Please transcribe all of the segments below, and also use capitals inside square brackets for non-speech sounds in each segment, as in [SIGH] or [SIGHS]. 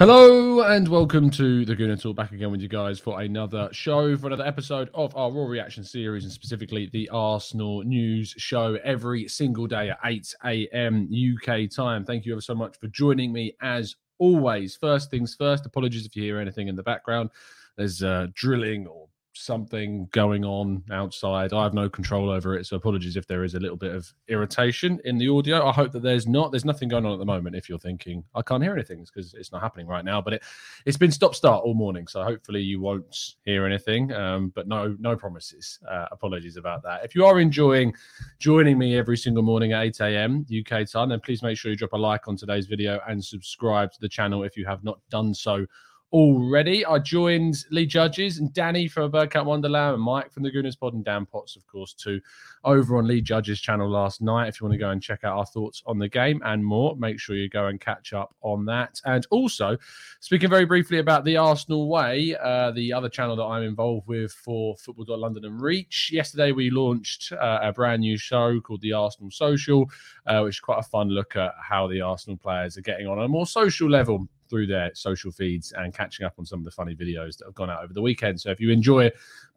Hello and welcome to the Gooner Talk. Back again with you guys for another show, for another episode of our Raw Reaction series, and specifically the Arsenal News Show every single day at 8 a.m. UK time. Thank you ever so much for joining me as always. First things first, apologies if you hear anything in the background. There's uh, drilling or something going on outside. I have no control over it, so apologies if there is a little bit of irritation in the audio. I hope that there's not. There's nothing going on at the moment. If you're thinking I can't hear anything, it's because it's not happening right now. But it it's been stop start all morning, so hopefully you won't hear anything. Um, but no no promises. Uh, apologies about that. If you are enjoying joining me every single morning at 8 a.m. UK time, then please make sure you drop a like on today's video and subscribe to the channel if you have not done so already. I joined Lee Judges and Danny from Birdcat Wonderland and Mike from the Gooners Pod and Dan Potts, of course, too, over on Lee Judges' channel last night. If you want to go and check out our thoughts on the game and more, make sure you go and catch up on that. And also, speaking very briefly about the Arsenal Way, uh, the other channel that I'm involved with for Football London and Reach. Yesterday, we launched uh, a brand new show called the Arsenal Social, uh, which is quite a fun look at how the Arsenal players are getting on a more social level through their social feeds and catching up on some of the funny videos that have gone out over the weekend. So if you enjoy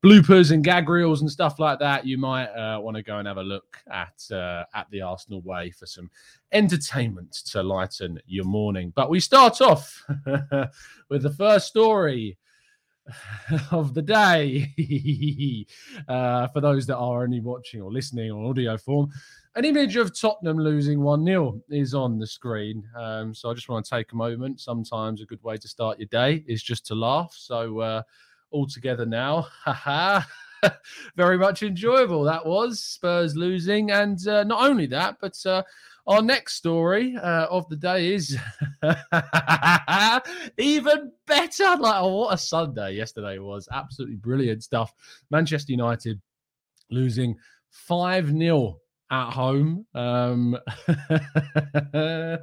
bloopers and gag reels and stuff like that, you might uh, want to go and have a look at uh, at the Arsenal way for some entertainment to lighten your morning. But we start off [LAUGHS] with the first story [LAUGHS] of the day [LAUGHS] uh, for those that are only watching or listening on audio form an image of Tottenham losing 1 0 is on the screen. Um, so I just want to take a moment. Sometimes a good way to start your day is just to laugh. So, uh, all together now. Haha. [LAUGHS] Very much enjoyable that was Spurs losing. And uh, not only that, but uh, our next story uh, of the day is [LAUGHS] even better. Like, oh, what a Sunday yesterday was. Absolutely brilliant stuff. Manchester United losing 5 0 at home. Um, [LAUGHS]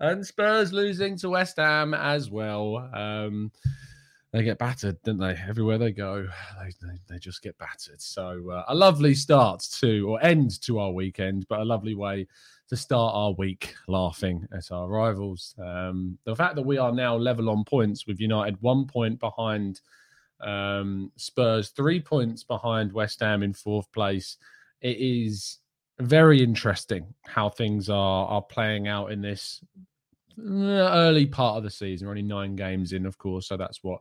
and Spurs losing to West Ham as well. Um, they get battered, don't they? Everywhere they go, [SIGHS] they, they, they just get battered. So uh, a lovely start to or end to our weekend, but a lovely way to start our week laughing at our rivals. Um, the fact that we are now level on points with United, one point behind um, Spurs, three points behind West Ham in fourth place. It is very interesting how things are are playing out in this early part of the season. We're only nine games in, of course, so that's what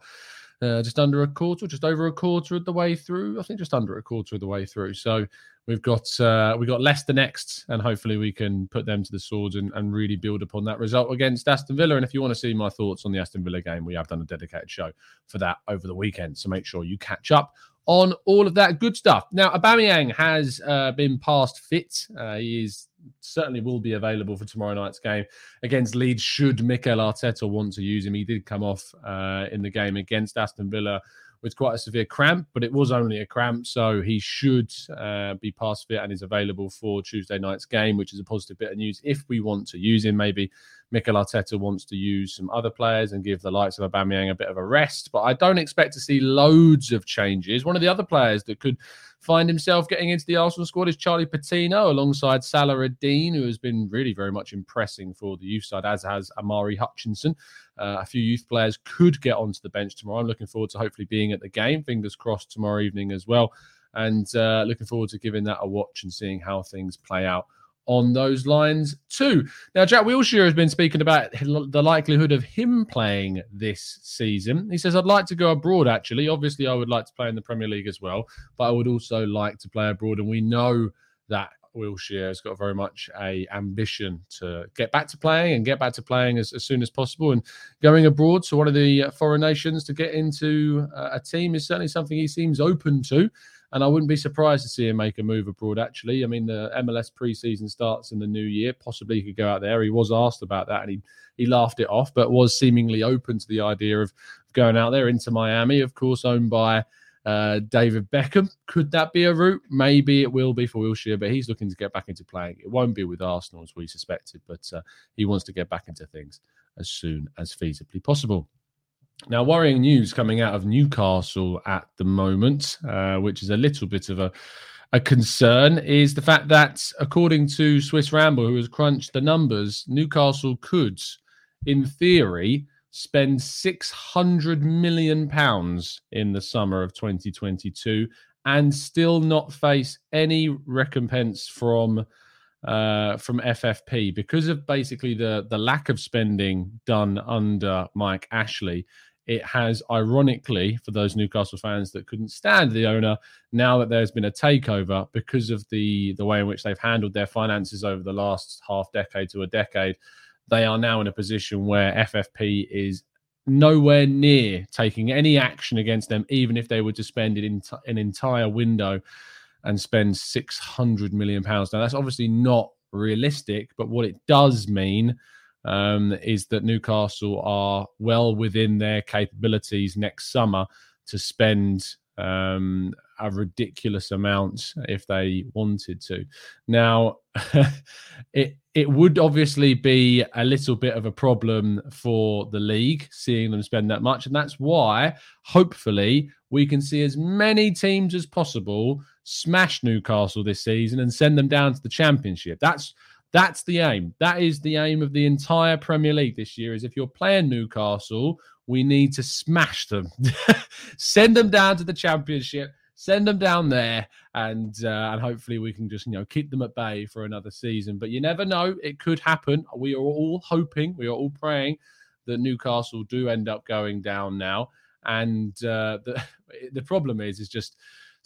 uh, just under a quarter, just over a quarter of the way through. I think just under a quarter of the way through. So we've got uh, we've got Leicester next, and hopefully we can put them to the swords and, and really build upon that result against Aston Villa. And if you want to see my thoughts on the Aston Villa game, we have done a dedicated show for that over the weekend. So make sure you catch up on all of that good stuff. Now, Aubameyang has uh, been past fit. Uh, he is certainly will be available for tomorrow night's game against Leeds. Should Mikel Arteta want to use him, he did come off uh, in the game against Aston Villa with quite a severe cramp, but it was only a cramp, so he should uh, be past fit and is available for Tuesday night's game, which is a positive bit of news. If we want to use him, maybe Mikel Arteta wants to use some other players and give the likes of Aubameyang a bit of a rest, but I don't expect to see loads of changes. One of the other players that could find himself getting into the Arsenal squad is Charlie Patino alongside Salah-Eddine, who has been really very much impressing for the youth side, as has Omari Hutchinson. Uh, a few youth players could get onto the bench tomorrow. I'm looking forward to hopefully being at the game. Fingers crossed tomorrow evening as well. And uh, looking forward to giving that a watch and seeing how things play out on those lines too. Now, Jack Wilshere has been speaking about the likelihood of him playing this season. He says, I'd like to go abroad, actually. Obviously, I would like to play in the Premier League as well, but I would also like to play abroad. And we know that Wilshere has got very much a ambition to get back to playing and get back to playing as, as soon as possible. And going abroad to one of the foreign nations to get into uh, a team is certainly something he seems open to. And I wouldn't be surprised to see him make a move abroad, actually. I mean, the MLS preseason starts in the new year. Possibly he could go out there. He was asked about that and he, he laughed it off, but was seemingly open to the idea of going out there into Miami, of course, owned by uh, David Beckham. Could that be a route? Maybe it will be for Wilshere, but he's looking to get back into playing. It won't be with Arsenal as we suspected, but uh, he wants to get back into things as soon as feasibly possible. Now, worrying news coming out of Newcastle at the moment, uh, which is a little bit of a, a concern, is the fact that, according to Swiss Ramble, who has crunched the numbers, Newcastle could, in theory, spend 600 million pounds in the summer of 2022 and still not face any recompense from uh, from FFP because of basically the the lack of spending done under Mike Ashley. It has, ironically, for those Newcastle fans that couldn't stand the owner, now that there's been a takeover because of the the way in which they've handled their finances over the last half decade to a decade, they are now in a position where FFP is nowhere near taking any action against them, even if they were to spend it in an entire window and spend 600 million pounds. Now, that's obviously not realistic, but what it does mean um, is that Newcastle are well within their capabilities next summer to spend um, a ridiculous amount if they wanted to. Now, [LAUGHS] it it would obviously be a little bit of a problem for the league seeing them spend that much, and that's why hopefully we can see as many teams as possible smash Newcastle this season and send them down to the Championship. That's that's the aim. That is the aim of the entire Premier League this year. Is if you're playing Newcastle, we need to smash them, [LAUGHS] send them down to the Championship, send them down there, and uh, and hopefully we can just you know keep them at bay for another season. But you never know; it could happen. We are all hoping, we are all praying that Newcastle do end up going down now. And uh, the [LAUGHS] the problem is, is just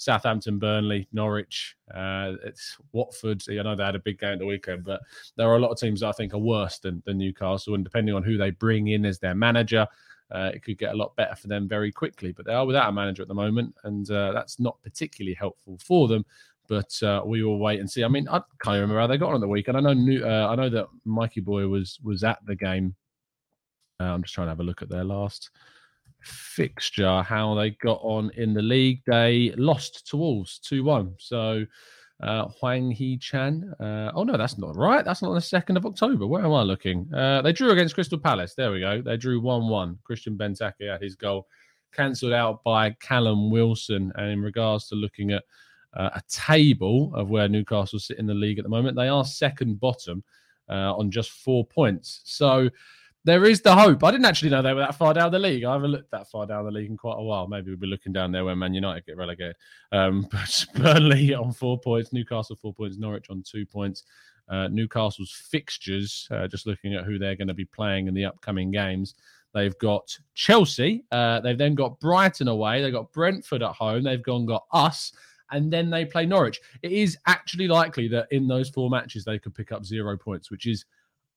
Southampton, Burnley, Norwich, uh, it's Watford. I know they had a big game at the weekend, but there are a lot of teams that I think are worse than, than Newcastle. And depending on who they bring in as their manager, uh, it could get a lot better for them very quickly. But they are without a manager at the moment, and uh, that's not particularly helpful for them. But uh, we will wait and see. I mean, I can't remember how they got on the weekend. I know, New, uh, I know that Mikey Boy was was at the game. Uh, I'm just trying to have a look at their last fixture, how they got on in the league. They lost to Wolves 2 1. So, uh, Hwang Hee Chan. Uh, oh, no, that's not right. That's not the 2nd of October. Where am I looking? Uh, they drew against Crystal Palace. There we go. They drew 1 1. Christian Benteke had his goal cancelled out by Callum Wilson. And in regards to looking at uh, a table of where Newcastle sit in the league at the moment, they are second bottom uh, on just four points. So, there is the hope. I didn't actually know they were that far down the league. I haven't looked that far down the league in quite a while. Maybe we'll be looking down there when Man United get relegated. Um, [LAUGHS] but Burnley on four points, Newcastle four points, Norwich on two points. Uh, Newcastle's fixtures, uh, just looking at who they're going to be playing in the upcoming games. They've got Chelsea. Uh, they've then got Brighton away. They've got Brentford at home. They've gone got us, and then they play Norwich. It is actually likely that in those four matches they could pick up zero points, which is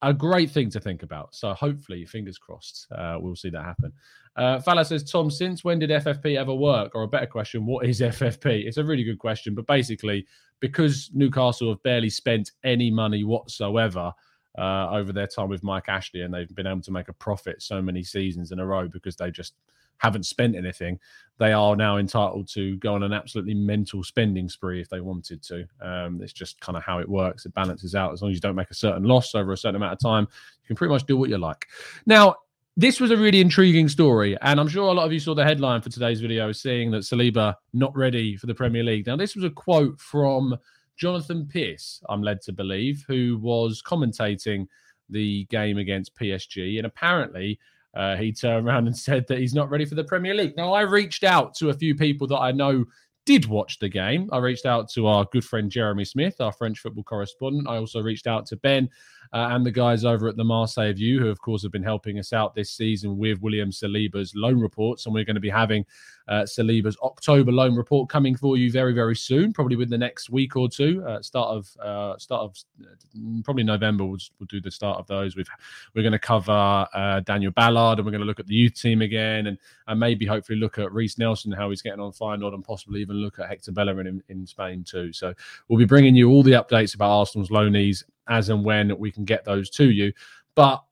a great thing to think about. So hopefully, fingers crossed, uh, we'll see that happen. Uh, Fala says, Tom, since when did FFP ever work? Or a better question, what is [LAUGHS] FFP? It's a really good question, but basically, because Newcastle have barely spent any money whatsoever uh, over their time with Mike Ashley, and they've been able to make a profit so many seasons in a row because they just haven't spent anything, they are now entitled to go on an absolutely mental spending spree if they wanted to. Um, it's just kind of how it works. It balances out. As long as you don't make a certain loss over a certain amount of time, you can pretty much do what you like. Now, this was a really intriguing story, and I'm sure a lot of you saw the headline for today's video, seeing that Saliba not ready for the Premier League. Now, this was a quote from Jonathan Pearce, I'm led to believe, who was commentating the game against PSG, and apparently uh, he turned around and said that he's not ready for the Premier League. Now, I reached out to a few people that I know did watch the game. I reached out to our good friend Jeremy Smith, our French football correspondent. I also reached out to Ben uh, and the guys over at the Marseille View, who, of course, have been helping us out this season with William Saliba's loan reports. And we're going to be having uh, Saliba's October loan report coming for you very, very soon, probably within the next week or two. Uh, start of uh, start of uh, probably November. We'll, we'll do the start of those. We've we're going to cover uh, Daniel Ballard, and we're going to look at the youth team again, and and maybe hopefully look at Reiss Nelson, how he's getting on Feyenoord, and possibly even look at Hector Bellerin in, in Spain too. So we'll be bringing you all the updates about Arsenal's loanees as and when we can get those to you. But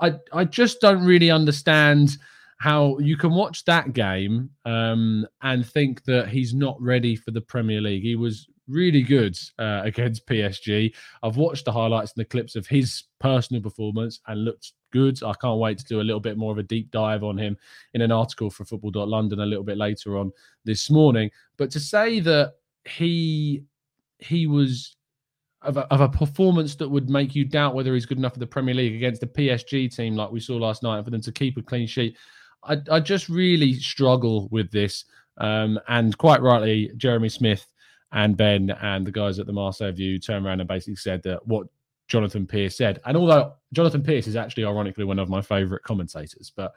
I I just don't really understand how you can watch that game um, and think that he's not ready for the Premier League. He was really good uh, [LAUGHS] against PSG. I've watched the highlights and the clips of his personal performance and looked good. I can't wait to do a little bit more of a deep dive on him in an article for Football.London a little bit later on this morning. But to say that he he was of a, of a performance that would make you doubt whether he's good enough for the Premier League against the PSG team like we saw last night, for them to keep a clean sheet. I, I just really struggle with this. Um, and quite rightly, Jeremy Smith and Ben and the guys at the Marseille View turned around and basically said that what Jonathan Pearce said. And although Jonathan Pearce is actually ironically one of my favorite commentators, but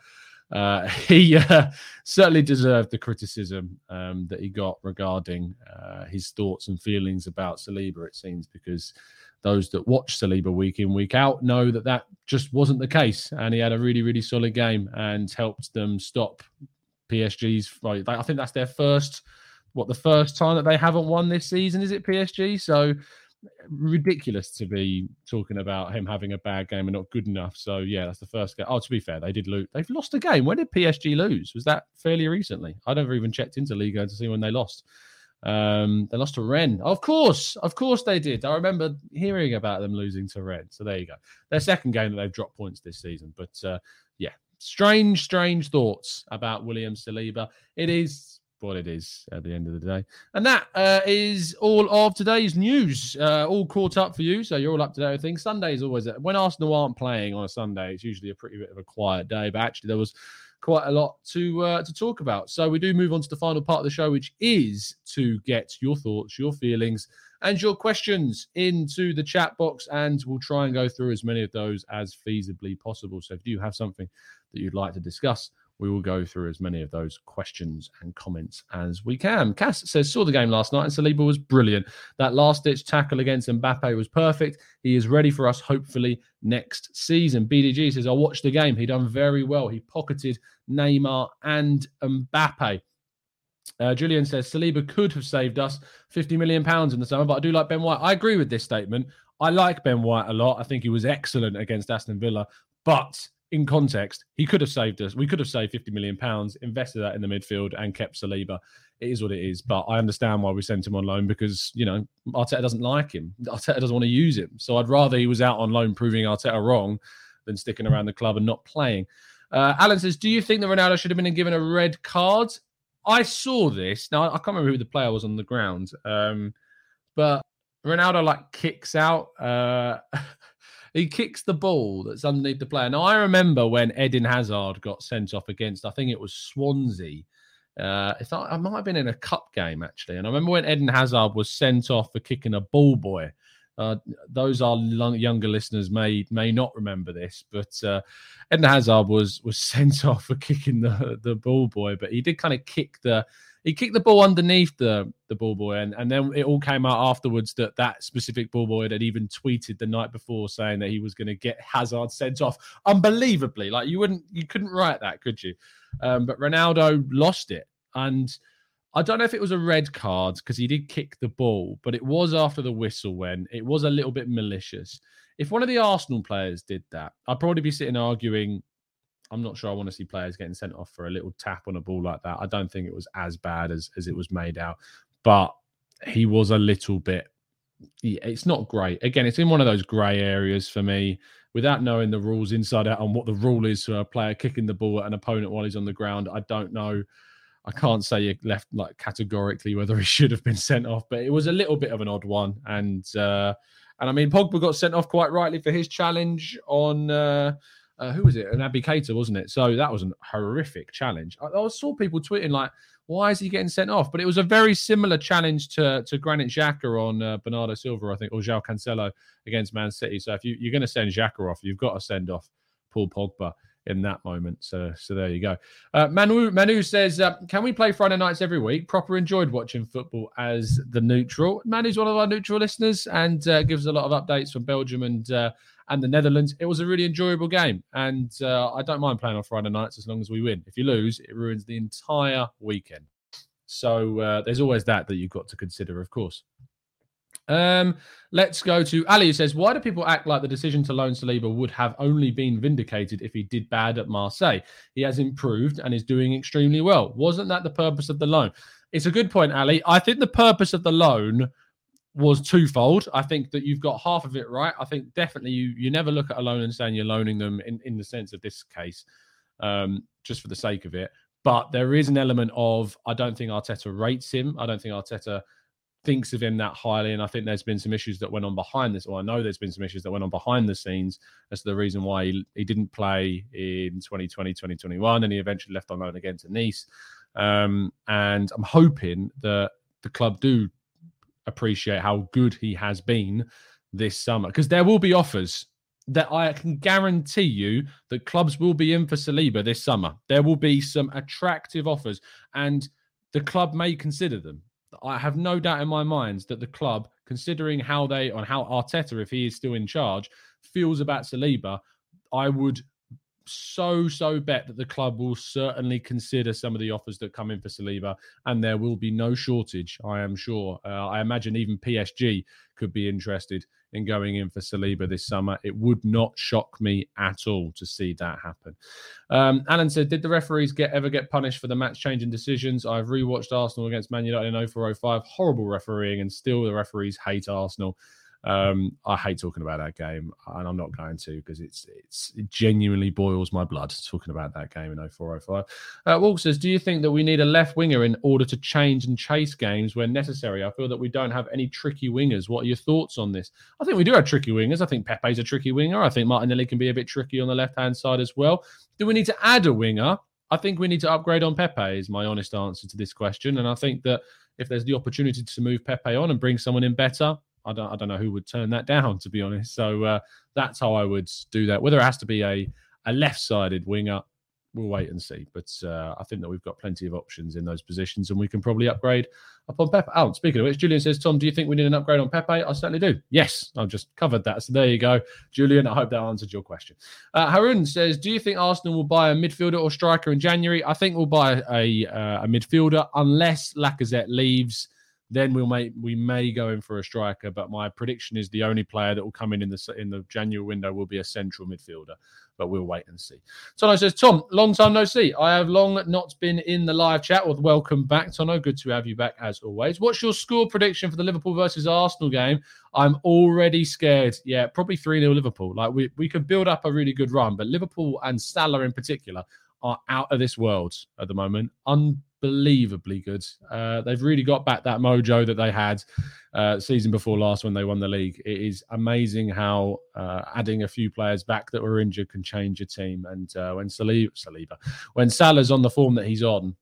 uh, [LAUGHS] he uh, certainly deserved the criticism um, that he got regarding uh, his thoughts and feelings about Saliba, it seems, because those that watch Saliba week in, week out know that that just wasn't the case. And he had a really, really solid game and helped them stop PSG's. I think that's their first, what, the first time that they haven't won this season, is it PSG? So ridiculous to be talking about him having a bad game and not good enough. So yeah, that's the first game. Oh, to be fair, they did lose. They've lost a game. When did PSG lose? Was that fairly recently? I never even checked into Liga to see when they lost. Um, they lost to Rennes. Of course, of course they did. I remember hearing about them losing to Rennes. So there you go. Their second game that they've dropped points this season. But uh, yeah, strange, strange thoughts about William Saliba. It is what it is at the end of the day. And that uh, is all of today's news. Uh, all caught up for you, so you're all up to date with things. Sunday is always when Arsenal aren't playing on a Sunday. It's usually a pretty bit of a quiet day, but actually there was quite a lot to uh, to talk about. So we do move on to the final part of the show, which is to get your thoughts, your feelings, and your questions into the chat box, and we'll try and go through as many of those as feasibly possible. So if you have something that you'd like to discuss, we will go through as many of those questions and comments as we can. Cass says, saw the game last night and Saliba was brilliant. That last ditch tackle against Mbappe was perfect. He is ready for us, hopefully, next season. BDG says, I watched the game. He done very well. He pocketed Neymar and Mbappe. Uh, Julian says, Saliba could have saved us 50 million pounds in the summer, but I do like Ben White. I agree with this statement. I like Ben White a lot. I think he was excellent against Aston Villa, but in context, he could have saved us. We could have saved 50 million pounds, invested that in the midfield, and kept Saliba. It is what it is. But I understand why we sent him on loan because, you know, Arteta doesn't like him. Arteta doesn't want to use him. So I'd rather he was out on loan proving Arteta wrong than sticking around the club and not playing. Uh, Alan says, Do you think that Ronaldo should have been given a red card? I saw this. Now, I can't remember who the player was on the ground, um, but Ronaldo like kicks out. Uh, [LAUGHS] he kicks the ball that's underneath the player. Now I remember when Eden Hazard got sent off against, I think it was Swansea. Uh, I might have been in a cup game actually, and I remember when Eden Hazard was sent off for kicking a ball boy. Uh, those are younger listeners may may not remember this, but uh, Eden Hazard was was [LAUGHS] sent off for kicking the the ball boy, but he did kind of kick the he kicked the ball underneath the the ball boy, and, and then it all came out afterwards that that specific ball boy had even tweeted the night before saying that he was going to get Hazard sent off. Unbelievably, like you wouldn't, you couldn't write that, could you? Um, but Ronaldo lost it, and I don't know if it was a red card because he did kick the ball, but it was after the whistle when it was a little bit malicious. If one of the Arsenal players did that, I'd probably be sitting arguing I'm not sure I want to see players getting sent off for a little tap on a ball like that. I don't think it was as bad as as it was made out, but he was a little bit. It's not great. Again, it's in one of those grey areas for me. Without knowing the rules inside out on what the rule is for a player kicking the ball at an opponent while he's on the ground, I don't know. I can't say you left like categorically whether he [LAUGHS] should have been sent off, but it was a little bit of an odd one. And uh, and I mean, Pogba got sent off quite rightly for his challenge on uh, uh, who was it? An Keita, wasn't it? So that was a horrific challenge. I, I, saw people tweeting like, "Why is he getting sent off?" But it was a very similar challenge to to Granit Xhaka on uh, Bernardo Silva, I think, or João Cancelo against Man City. So if you, you're going to send Xhaka off, you've got to send off Paul Pogba in that moment. So, so there you go. Uh, Manu Manu says, uh, "Can we play Friday nights every week?" Proper enjoyed watching football as the neutral. Manu's one of our neutral listeners and uh, gives a lot of updates from Belgium and uh, and the Netherlands. It was a really enjoyable game, and uh, I don't mind playing on Friday nights as long as we win. If you lose, it ruins the entire weekend. So uh, there's always that that you've got to consider, of course. Um, let's go to Ali who says, Why do people act like the decision to loan Saliba would have only been vindicated if he did bad at Marseille? He has improved and is doing extremely well. Wasn't that the purpose of the loan? It's a good point, Ali. I think the purpose of the loan was twofold. I think that you've got half of it right. I think definitely you you never look at a loan and saying you're loaning them in, in the sense of this case, um, just for the sake of it. But there is an element of I don't think Arteta rates him. I don't think Arteta thinks of him that highly. And I think there's been some issues that went on behind this, or I know there's been some issues that went on behind the scenes as to the reason why he, he didn't play in 2020, 2021, and he eventually left on loan again to Nice. Um, and I'm hoping that the club do appreciate how good he has been this summer because there will be offers that I can guarantee you that clubs will be in for Saliba this summer. There will be some attractive offers, and the club may consider them. I have no doubt in my mind that the club, considering how they on how Arteta, if he is still in charge, feels about Saliba, I would so so bet that the club will certainly consider some of the offers that come in for Saliba, and there will be no shortage. I am sure. Uh, I imagine even PSG could be interested in going in for Saliba this summer. It would not shock me at all to see that happen. Um, Alan said, "Did the referees get ever get punished for the match changing decisions? I've rewatched Arsenal against Man United in 0405. Horrible refereeing, and still the referees hate Arsenal." Um, I hate talking about that game, and I'm not going to because it's it's it genuinely boils my blood talking about that game in 0405. Uh, Walk says, "Do you think that we need a left winger in order to change and chase games when necessary? I feel that we don't have any tricky wingers. What are your thoughts on this? I think we do have tricky wingers. I think Pepe's a tricky winger. I think Martinelli can be a bit tricky on the left hand side as well. Do we need to add a winger? I think we need to upgrade on Pepe. Is my honest answer to this question, and I think that." If there's the opportunity to move Pepe on and bring someone in better, I don't I don't know who would turn that [LAUGHS] down to be honest. So uh, that's how I would do that. Whether it has to be a a left sided winger, we'll wait and see. But uh, I think that we've got plenty of options in those positions, and we can probably upgrade upon Pepe. Oh, speaking of which, Julian says, Tom, do you think we need an upgrade on Pepe? I certainly do. Yes, I've just covered that. So there you go, Julian. I hope that answered your question. Uh, Harun says, do you think Arsenal will buy a midfielder or striker in January? I think we'll buy a uh, a midfielder unless Lacazette leaves then we'll make we may go in for a striker. But my prediction is the only player that will come in in the in the January window will be a central midfielder. But we'll wait and see. Tono says, Tom, long time no see. I have long not been in the live chat. Well, welcome back, Tono. Good to have you back as always. What's your score prediction for the Liverpool versus Arsenal game? I'm already scared. Yeah, probably 3 0 Liverpool. Like we, we could build up a really good run, but Liverpool and Salah in particular are out of this world at the moment. Un- unbelievably good. Uh, they've really got back that mojo that they had uh, season before last when they won the league. It is amazing how uh, adding a few players back that were injured can change your team. And uh, when Saliba, Saliba, when Salah's on the form that he's on,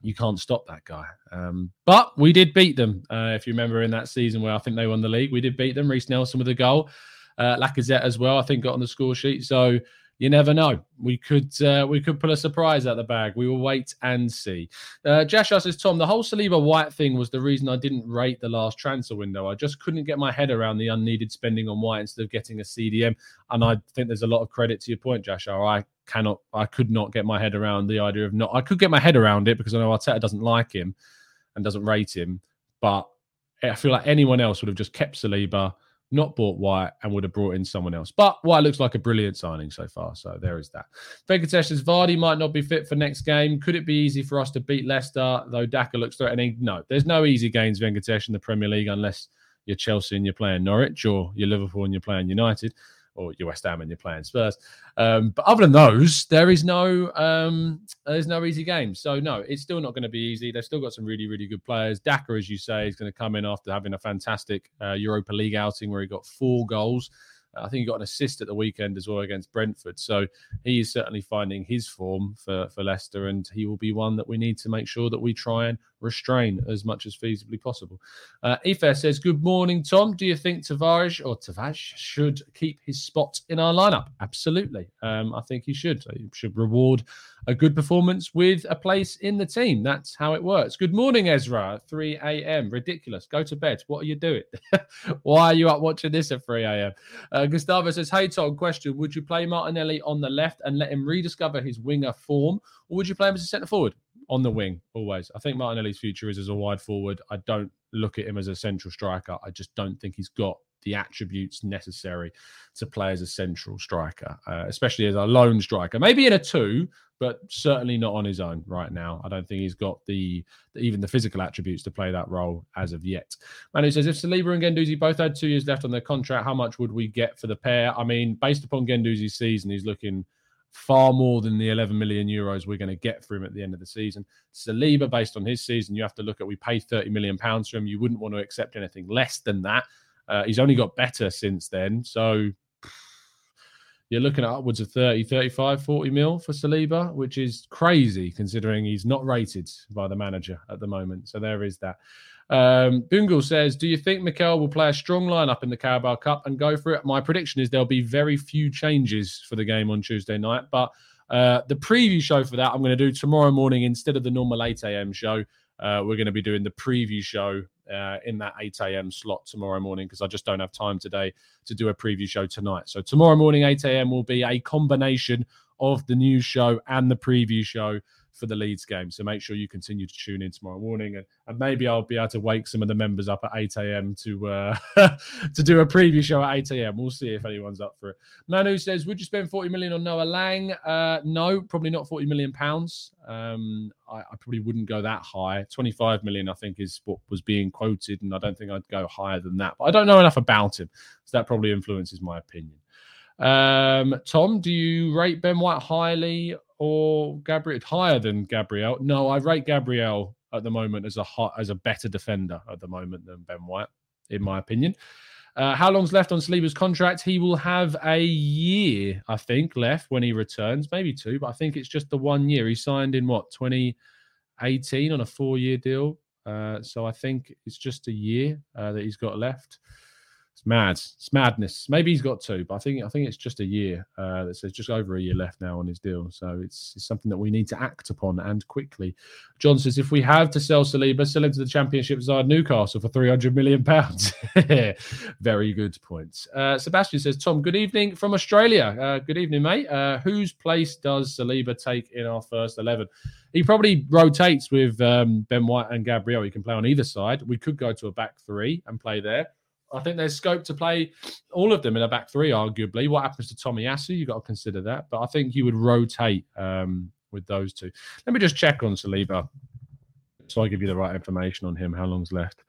you can't stop that guy. Um, but we did beat them. Uh, if you remember in that season where I think they won the league, we did beat them. Reiss Nelson with a goal. Uh, Lacazette as well, I think, got on the score sheet. So you never know. We could uh, we could pull a surprise out the bag. We will wait and see. Uh, Josh says, Tom, the whole Saliba White thing was the reason I didn't rate the last transfer window. I just couldn't get my head around the unneeded spending on White instead of getting a CDM. And I think there's a lot of credit to your point, Josh. I cannot, I could not get my head around the idea of not. I could get my head around it because I know Arteta doesn't like him and doesn't rate him, but I feel like anyone else would have just kept Saliba not bought White and would have brought in someone else. But White looks like a brilliant signing so far. So there is that. Venkatesh says Vardy might not be fit for next game. Could it be easy for us to beat Leicester, though Daka looks threatening? No, there's no easy games, Venkatesh, in the Premier League unless you're Chelsea and you're playing Norwich or you're Liverpool and you're playing United or you're West Ham and you're playing Spurs. Um, but other than those, there is no um, there's no easy game. So no, it's still not going to be easy. They've still got some really really good players. Daka, as you say, is going to come in after having a fantastic uh, Europa League outing where he got four goals. I think he got an assist at the weekend as well against Brentford. So he is certainly finding his form for, for Leicester, and he will be one that we need to make sure that we try and restrain as much as feasibly possible. Uh, Ife says, Good morning, Tom. Do you think Tavares or Tavares should keep his spot in our lineup? Absolutely. Um, I think he should. He should reward a good performance with a place in the team. That's how it works. Good morning, Ezra. 3 a.m. Ridiculous. Go to bed. What are you doing? [LAUGHS] Why are you up watching this at 3 a.m.? Uh, Gustavo says, Hey, Tom, question Would you play Martinelli on the left and let him rediscover his winger form, or would you play him as a centre forward? On the wing, always. I think Martinelli's future is as a wide forward. I don't look at him as a central striker. I just don't think he's got the attributes necessary to play as a central striker, uh, especially as a lone striker. Maybe in a two, but certainly not on his own right now. I don't think he's got the even the physical attributes to play that role as of yet. Manu says if Saliba and Guendouzi both had two years left on their contract, how much would we get for the pair? I mean, based upon Guendouzi's season, he's looking far more than the 11 million euros we're going to get for him at the end of the season. Saliba, based on his season, you have to look at we pay 30 million pounds for him. You wouldn't want to accept anything less than that. Uh, he's only got better since then. So you're looking at upwards of 30, 35, 40 mil for Saliba, which is crazy considering he's not rated by the manager at the moment. So there is that. Um, Bungle says, Do you think Mikel will play a strong lineup in the Carabao Cup and go for it? My prediction is there'll be very few changes for the game on Tuesday night. But uh, the preview show for that, I'm going to do tomorrow morning instead of the normal 8 a.m. show. Uh, we're going to be doing the preview show uh, in that 8 a.m. slot tomorrow morning because I just don't have time today to do a preview show tonight. So tomorrow morning, 8 a.m. will be a combination of the news show and the preview show for the Leeds game. So make sure you continue to tune in tomorrow morning, and, and maybe I'll be able to wake some of the members up at 8 a.m. to uh, [LAUGHS] to do a preview show at 8 a.m. We'll see if anyone's up for it. Manu says, "Would you spend 40 million on Noah Lang?" Uh, no, probably not 40 million pounds. Um, I, I, probably wouldn't go that high. 25 million, I think, is what was being quoted, and I don't think I'd go higher than that. But I don't know enough about him, so that probably influences my opinion. Um, Tom, do you rate Ben White highly or Gabriel higher than Gabriel? No, I rate Gabriel at the moment as a hot, as a better defender at the moment than Ben White, in my opinion. Uh, how long's left on Saliba's contract? He will have a year, I think, left when he returns, maybe two, but I think it's just the one year. He signed in what 2018 on a four-year deal, uh, so I think it's just a year uh, that he's got left. It's mad. It's madness. Maybe he's got two, but I think I think it's just a year. Uh, that says just over a year left now on his deal. So it's, it's something that we need to act upon and quickly. John says if we have to sell Saliba, sell him to the Championship side Newcastle for three hundred million pounds. [LAUGHS] Very good points. Uh, Sebastian says, Tom, good evening from Australia. Uh, good evening, mate. Uh, whose place does Saliba take in our first eleven? He probably rotates with um, Ben White and Gabriel. He can play on either side. We could go to a back three and play there. I think there's scope to play all of them in a back three, arguably. What happens to Tomiyasu? You've got to consider that. But I think you would rotate um, with those two. Let me just check on Saliba so I give you the right information on him, how long's left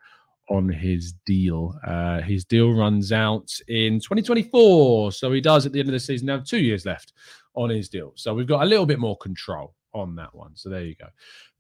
on his deal. Uh, his deal runs out in 2024. So he does at the end of the season have two years left on his deal. So we've got a little bit more control on that one. So there you go.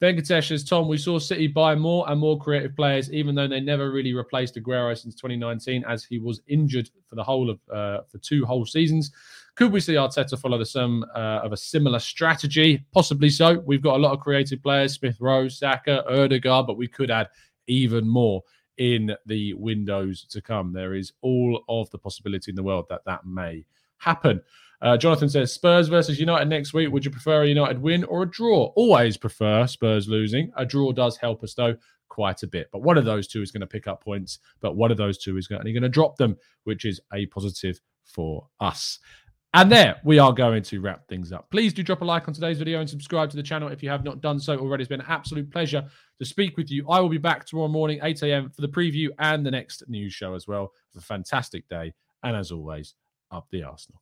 Venkatesh says, Tom, we saw City buy more and more creative players, even though they never really replaced Aguero since 2019, as he was injured for the whole of uh, for two whole seasons. Could we see Arteta follow the sum uh, of a similar strategy? Possibly so. We've got a lot of creative players: Smith Rowe, Saka, Odegaard, but we could add even more in the windows to come. There is all of the possibility in the world that that may happen. Uh, Jonathan says Spurs versus United next week. Would you prefer a United win or a draw? Always prefer Spurs losing. A draw does help us though quite a bit. But one of those two is going to pick up points, but one of those two is only going to drop them, which is a positive for us. And there we are going to wrap things up. Please do drop a like on today's video and subscribe to the channel if you have not done so already. It's been an absolute pleasure to speak with you. I will be back tomorrow morning, 8 a.m., for the preview and the next news show as well. Have a fantastic day. And as always, up the Arsenal.